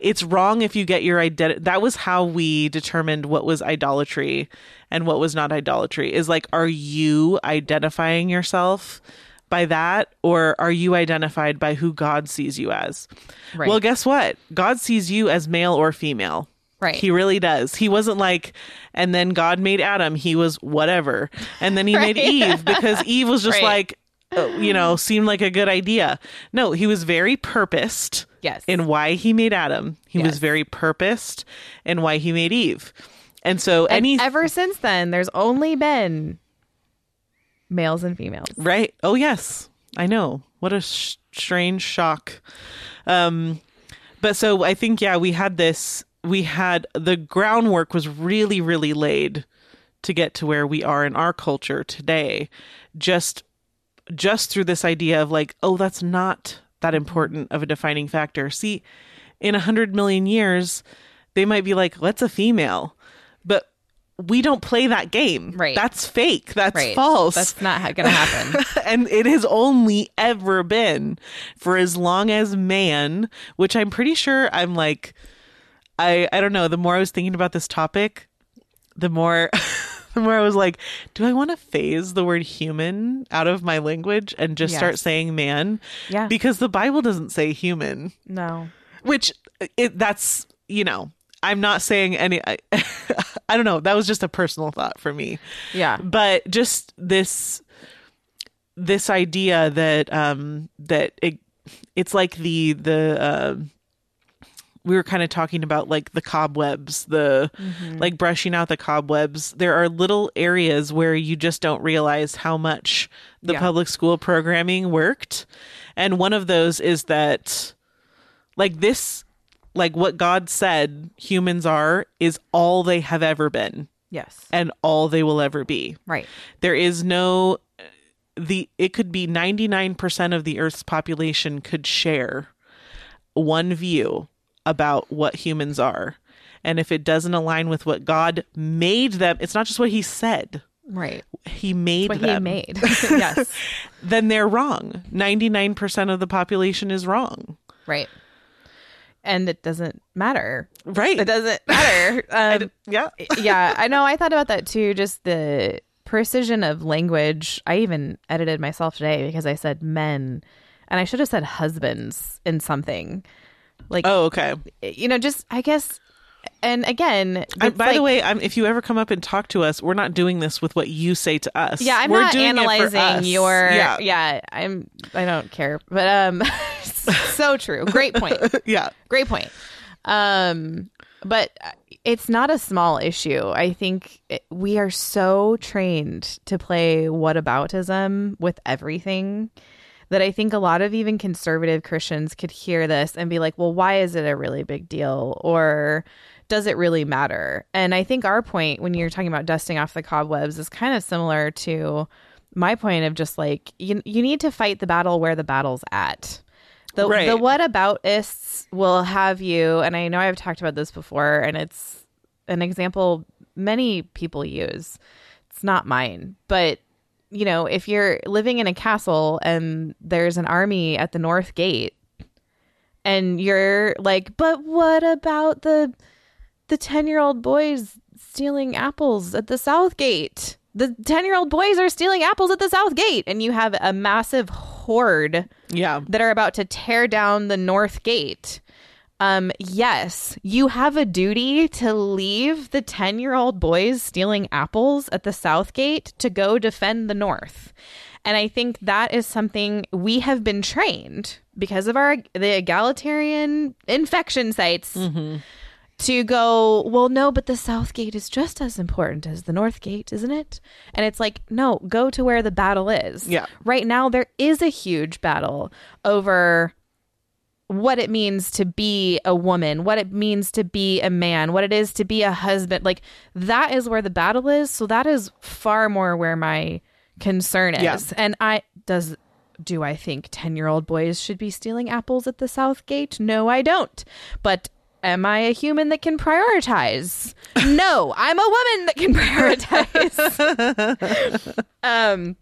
it's wrong if you get your identity. That was how we determined what was idolatry and what was not idolatry. Is like, are you identifying yourself by that, or are you identified by who God sees you as? Right. Well, guess what? God sees you as male or female. Right. He really does. He wasn't like, and then God made Adam. He was whatever. And then he made Eve because Eve was just Right. like, uh, you know, seemed like a good idea. No, he was very purposed Yes. in why he made Adam. He was very purposed in why he made Eve. And so and any ever since then, there's only been males and females. right? Oh yes, I know. What a sh- strange shock. Um, but so I think yeah, we had this. We had the groundwork was really really laid to get to where we are in our culture today. Just just through this idea of like, oh, that's not that important of a defining factor. See, in a hundred million years, they might be like, let's a female, but we don't play that game. Right. That's fake. That's Right. false. That's not ha- gonna happen. and it has only ever been for as long as man, which I'm pretty sure I'm like, I I don't know. The more I was thinking about this topic, the more. The more I was like, do I want to phase the word human out of my language and just start Yes. saying man? Yeah. Because the Bible doesn't say human no. which it that's you know i'm not saying any I, I don't know that was just a personal thought for me Yeah. but just this this idea that um that it it's like the the uh we were kind of talking about like the cobwebs the mm-hmm. like brushing out the cobwebs there are little areas where you just don't realize how much the Yeah. public school programming worked and one of those is that like this like what god said humans are is all they have ever been Yes. and all they will ever be Right. there is no the it could be 99% of the earth's population could share one view about what humans are and if it doesn't align with what god made them it's not just what he said Right. he made What them he made. yes. then they're wrong 99% of the population is wrong Right. And it doesn't matter. right It doesn't matter. Um, yeah yeah, I know. I thought about that too. Just the precision of language. I even edited myself today because I said men, and I should have said husbands in something. Like, oh okay you know, just I guess. And again, I, by the way, I'm, if you ever come up and talk to us, we're not doing this with what you say to us. yeah, I'm We're not analyzing your. Yeah, Yeah. I'm. I don't care, but um, so true. Great point. yeah, Great point. Um, but it's not a small issue. I think we are so trained to play whataboutism with everything that I think a lot of even conservative Christians could hear this and be like, well, why is it a really big deal? Or does it really matter? And I think our point when you're talking about dusting off the cobwebs is kind of similar to my point of just like, you, you need to fight the battle where the battle's at. The, Right. the whataboutistes will have you, and I know I've talked about this before, and it's an example many people use. It's not mine, but you know, if you're living in a castle and there's an army at the north gate, and you're like, but what about the the ten year old boys stealing apples at the south gate? The ten year old boys are stealing apples at the south gate, and you have a massive horde yeah. that are about to tear down the north gate. Um, yes, you have a duty to leave the 10 year old boys stealing apples at the south gate to go defend the north. And I think that is something we have been trained because of our the egalitarian infection sites to go, well, no, but the south gate is just as important as the north gate, isn't it? And it's like, no, go to where the battle is. Yeah. Right now, there is a huge battle over what it means to be a woman, what it means to be a man, what it is to be a husband. Like, that is where the battle is. So, that is far more where my concern is. Yeah. And I, does, do I think 10 year old boys should be stealing apples at the South Gate? No, I don't. But am I a human that can prioritize? no, I'm a woman that can prioritize. um,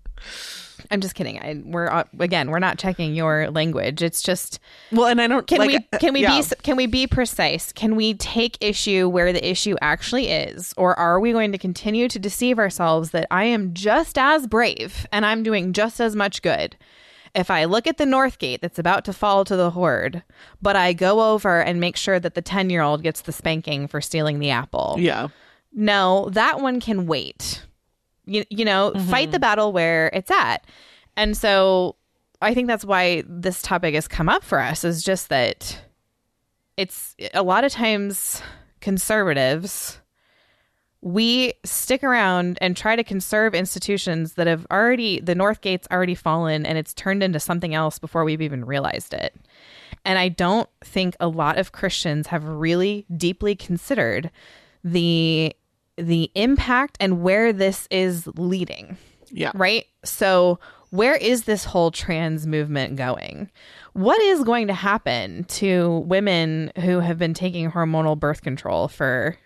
I'm just kidding. I, we're uh, again, we're not checking your language. It's just Well, and I don't can like, we uh, can we yeah. be can we be precise? Can we take issue where the issue actually is, or are we going to continue to deceive ourselves that I am just as brave and I'm doing just as much good? If I look at the North Gate that's about to fall to the horde, but I go over and make sure that the 10 year old gets the spanking for stealing the apple. Yeah. No, that one can wait. You, you know, fight the mm-hmm. battle where it's at. And so I think that's why this topic has come up for us is just that it's a lot of times conservatives we stick around and try to conserve institutions that have already the north gate's already fallen and it's turned into something else before we've even realized it and i don't think a lot of christians have really deeply considered the the impact and where this is leading Yeah. right? So, where is this whole trans movement going? What is going to happen to women who have been taking hormonal birth control for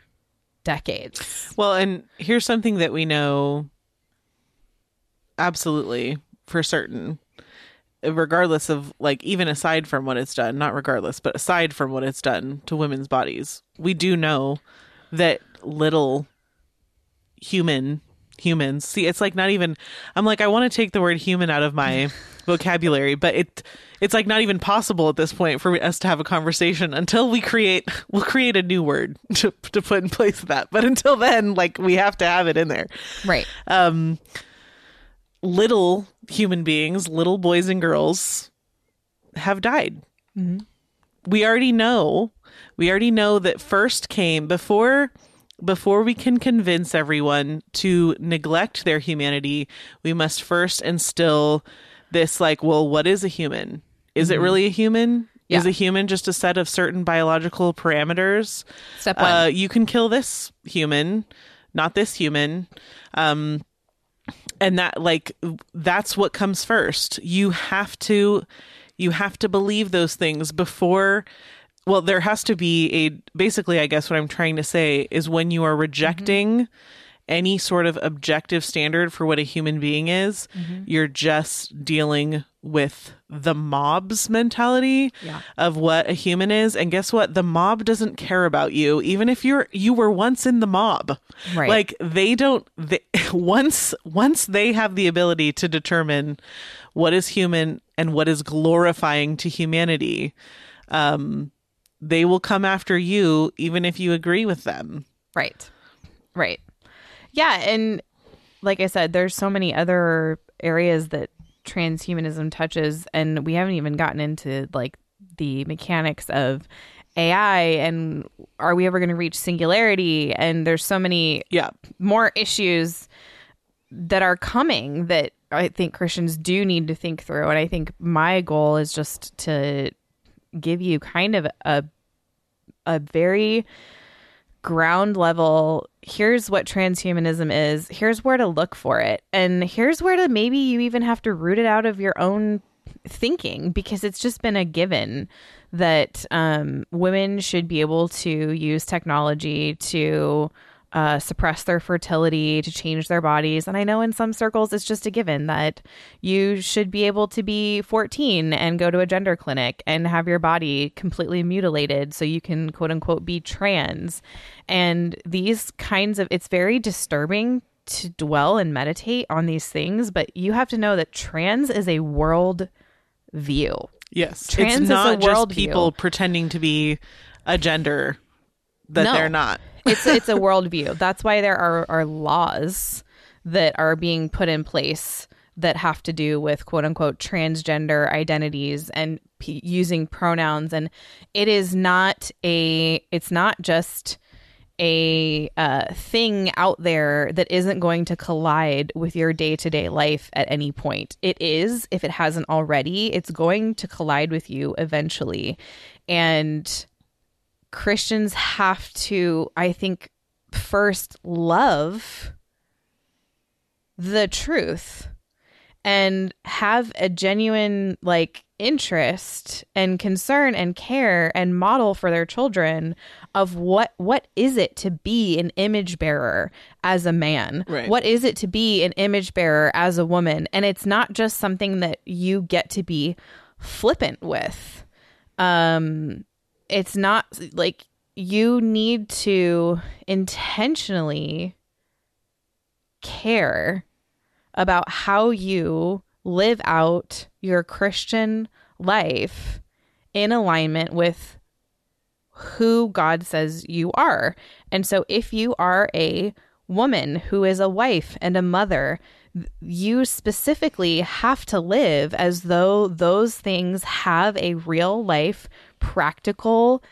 decades? Well, and here's something that we know absolutely for certain, regardless of like even aside from what it's done, not regardless, but aside from what it's done to women's bodies, we do know that little human humans. See it's like not even i'm like i want to take the word human out of my vocabulary but it it's like not even possible at this point for us to have a conversation until we create we'll create a new word to, to put in place of that. But until then like we have to have it in there. Right. um little human beings little boys and girls have died. We already know we already know that first came before before we can convince everyone to neglect their humanity we must first instill this like well what is a human? Is it really a human? Is a human just a set of certain biological parameters? Step one. uh, you can kill this human not this human. Um and that like that's what comes first. You have to you have to believe those things before well there has to be a basically i guess what i'm trying to say is when you are rejecting any sort of objective standard for what a human being is you're just dealing with the mob's mentality Yeah. of what a human is. And guess what? The mob doesn't care about you even if you're you were once in the mob. Right. like they don't they, once once they have the ability to determine what is human and what is glorifying to humanity um they will come after you even if you agree with them Right. Right. Yeah, and like I said, there's so many other areas that transhumanism touches and we haven't even gotten into like the mechanics of AI and are we ever going to reach singularity and there's so many yeah more issues that are coming that I think Christians do need to think through. And I think my goal is just to give you kind of a a very ground level here's what transhumanism is here's where to look for it and here's where to maybe you even have to root it out of your own thinking because it's just been a given that um, women should be able to use technology to uh, suppress their fertility, to change their bodies. And I know in some circles it's just a given that you should be able to be 14 and go to a gender clinic and have your body completely mutilated so you can quote unquote be trans. And these kinds of, it's very disturbing to dwell and meditate on these things, but you have to know that trans is a world view. yes Trans it's is a not just people pretending to be a gender that No. they're not it's it's a worldview. That's why there are are laws that are being put in place that have to do with quote unquote transgender identities and p- using pronouns and it is not a it's not just a uh, thing out there that isn't going to collide with your day to day life at any point. It is, if it hasn't already, it's going to collide with you eventually. And Christians have to, I think, first love the truth and have a genuine like interest and concern and care and model for their children of what what is it to be an image bearer as a man? Right. what is it to be an image bearer as a woman? And it's not just something that you get to be flippant with. Um it's not like you need to intentionally care about how you live out your Christian life in alignment with who God says you are. And so if you are a woman who is a wife and a mother, you specifically have to live as though those things have a real life practical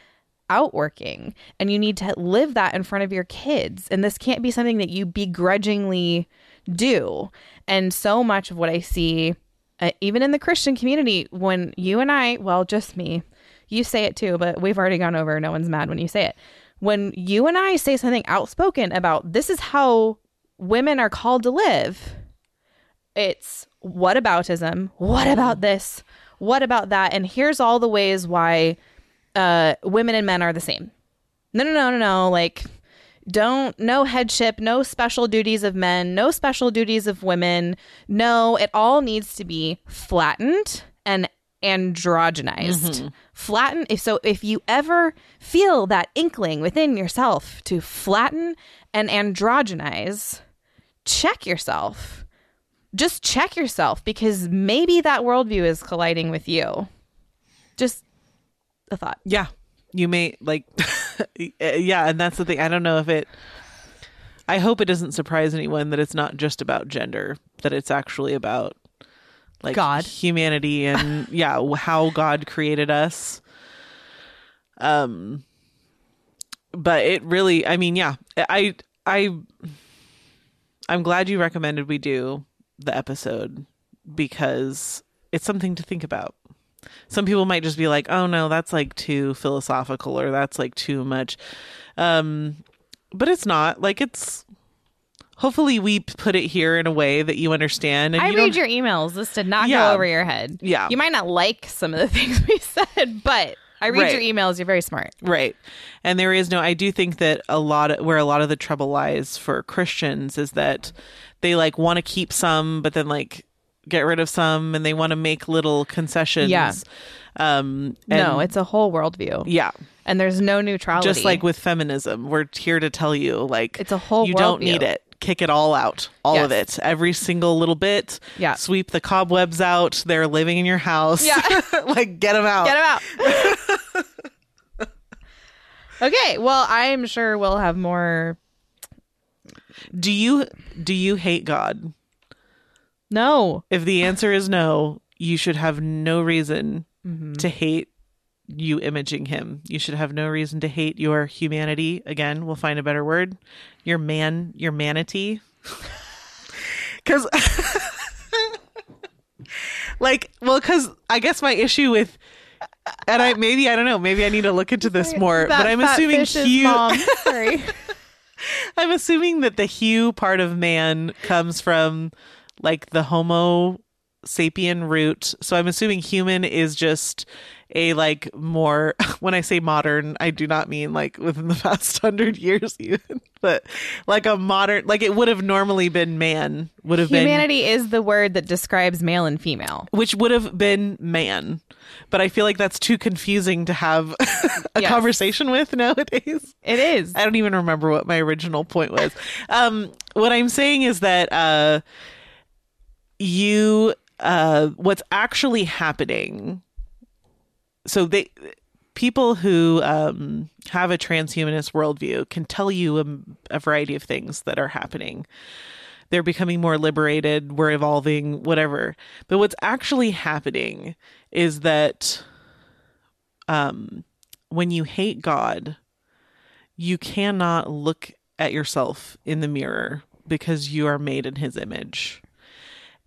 outworking. And you need to live that in front of your kids. And this can't be something that you begrudgingly do. And so much of what i see uh, even in the christian community when you and i well just me you say it too but we've already gone over no one's mad when you say it. When you and i say something outspoken about this is how women are called to live it's what aboutism? What about this what about that and here's all the ways why uh, women and men are the same. No, no, no, no, no. Like, don't, no headship, no special duties of men, no special duties of women. No, it all needs to be flattened and androgenized. Flatten. If so, if you ever feel that inkling within yourself to flatten and androgenize, check yourself. Just check yourself because maybe that worldview is colliding with you. Just a thought. Yeah. You may like yeah, and that's the thing. I don't know if it I hope it doesn't surprise anyone that it's not just about gender, that it's actually about like God. humanity and yeah, how God created us. Um but it really I mean, yeah. I I I'm glad you recommended we do the episode because it's something to think about some people might just be like oh no that's like too philosophical or that's like too much um but it's not like it's hopefully we put it here in a way that you understand and I you read don't- your emails. This did not Yeah. go over your head. Yeah. You might not like some of the things we said, but I read Right. your emails. You're very smart. Right. And there is no I do think that a lot of, where a lot of the trouble lies for Christians is that they like want to keep some but then like get rid of some and they want to make little concessions. Yeah. Um no, it's a whole worldview. yeah. And there's no neutrality. Just like with feminism, we're here to tell you like It's a whole you don't worldview. need it. Kick it all out. All of it. Every single little bit. Yeah. Sweep the cobwebs out. They're living in your house. Yeah. like get them out. Get them out. okay. Well, I'm sure we'll have more. Do you do you hate God? No. If the answer is no, you should have no reason Mm-hmm. to hate you imaging him. You should have no reason to hate your humanity. Again, we'll find a better word. Your man, your manatee. Cuz like, well, cuz I guess my issue with and I maybe I don't know, maybe I need to look into this more, That but I'm assuming fish's mom. Sorry. I'm assuming that the hue part of man comes from like the Homo sapien root. So I'm assuming human is just a like more when I say modern, I do not mean like within the past hundred years even, but like a modern like it would have normally been man, would have been Humanity is the word that describes male and female. which would have been man. But I feel like that's too confusing to have a Yes. conversation with nowadays. It is. I don't even remember what my original point was. Um, what I'm saying is that uh, you, uh, what's actually happening. So they, people who um, have a transhumanist worldview can tell you a, a variety of things that are happening. They're becoming more liberated. We're evolving, whatever. But what's actually happening is that um, when you hate God, you cannot look at yourself in the mirror because you are made in his image.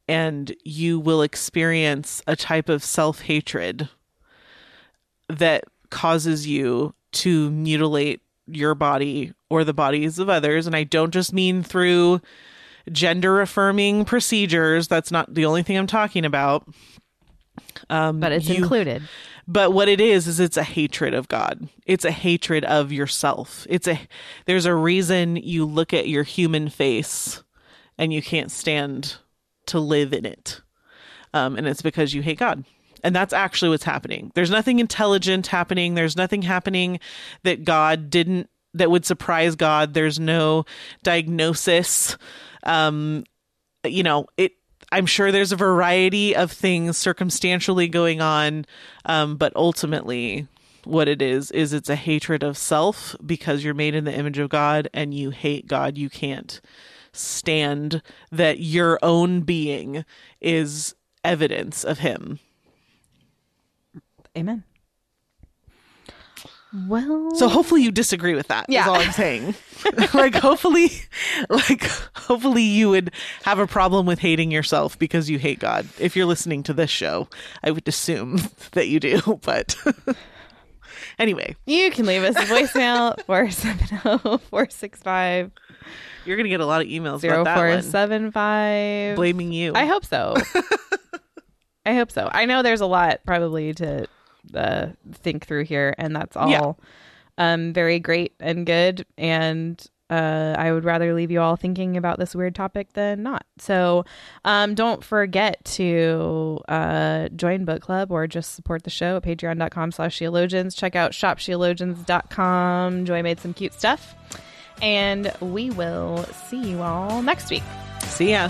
And you will experience a type of self hatred that causes you to mutilate your body or the bodies of others. And I don't just mean through gender affirming procedures. That's not the only thing I'm talking about. but it's you- included. But what it is is it's a hatred of God. It's a hatred of yourself. It's a there's a reason you look at your human face and you can't stand to live in it. Um, and it's because you hate God. And that's actually what's happening. There's nothing intelligent happening. There's nothing happening that God didn't that would surprise God. There's no diagnosis. Um, you know, it I'm sure there's a variety of things circumstantially going on, um, but ultimately, what it is is it's a hatred of self because you're made in the image of God and you hate God. You can't stand that your own being is evidence of Him. Amen. Well, So hopefully you disagree with that. Yeah. is all I'm saying. like hopefully, like hopefully you would have a problem with hating yourself because you hate God. If you're listening to this show, I would assume that you do. But anyway, you can leave us a voicemail 470-465 you're gonna get a lot of emails about that one. 0475. blaming you. I hope so. I hope so. I know there's a lot probably to uh, think through here, and that's all Yeah. um, very great and good. And uh, I would rather leave you all thinking about this weird topic than not. So um, don't forget to uh, join book club or just support the show at patreon.com slash sheologians. Check out shopsheologians.com. Joy made some cute stuff. And we will see you all next week. See ya.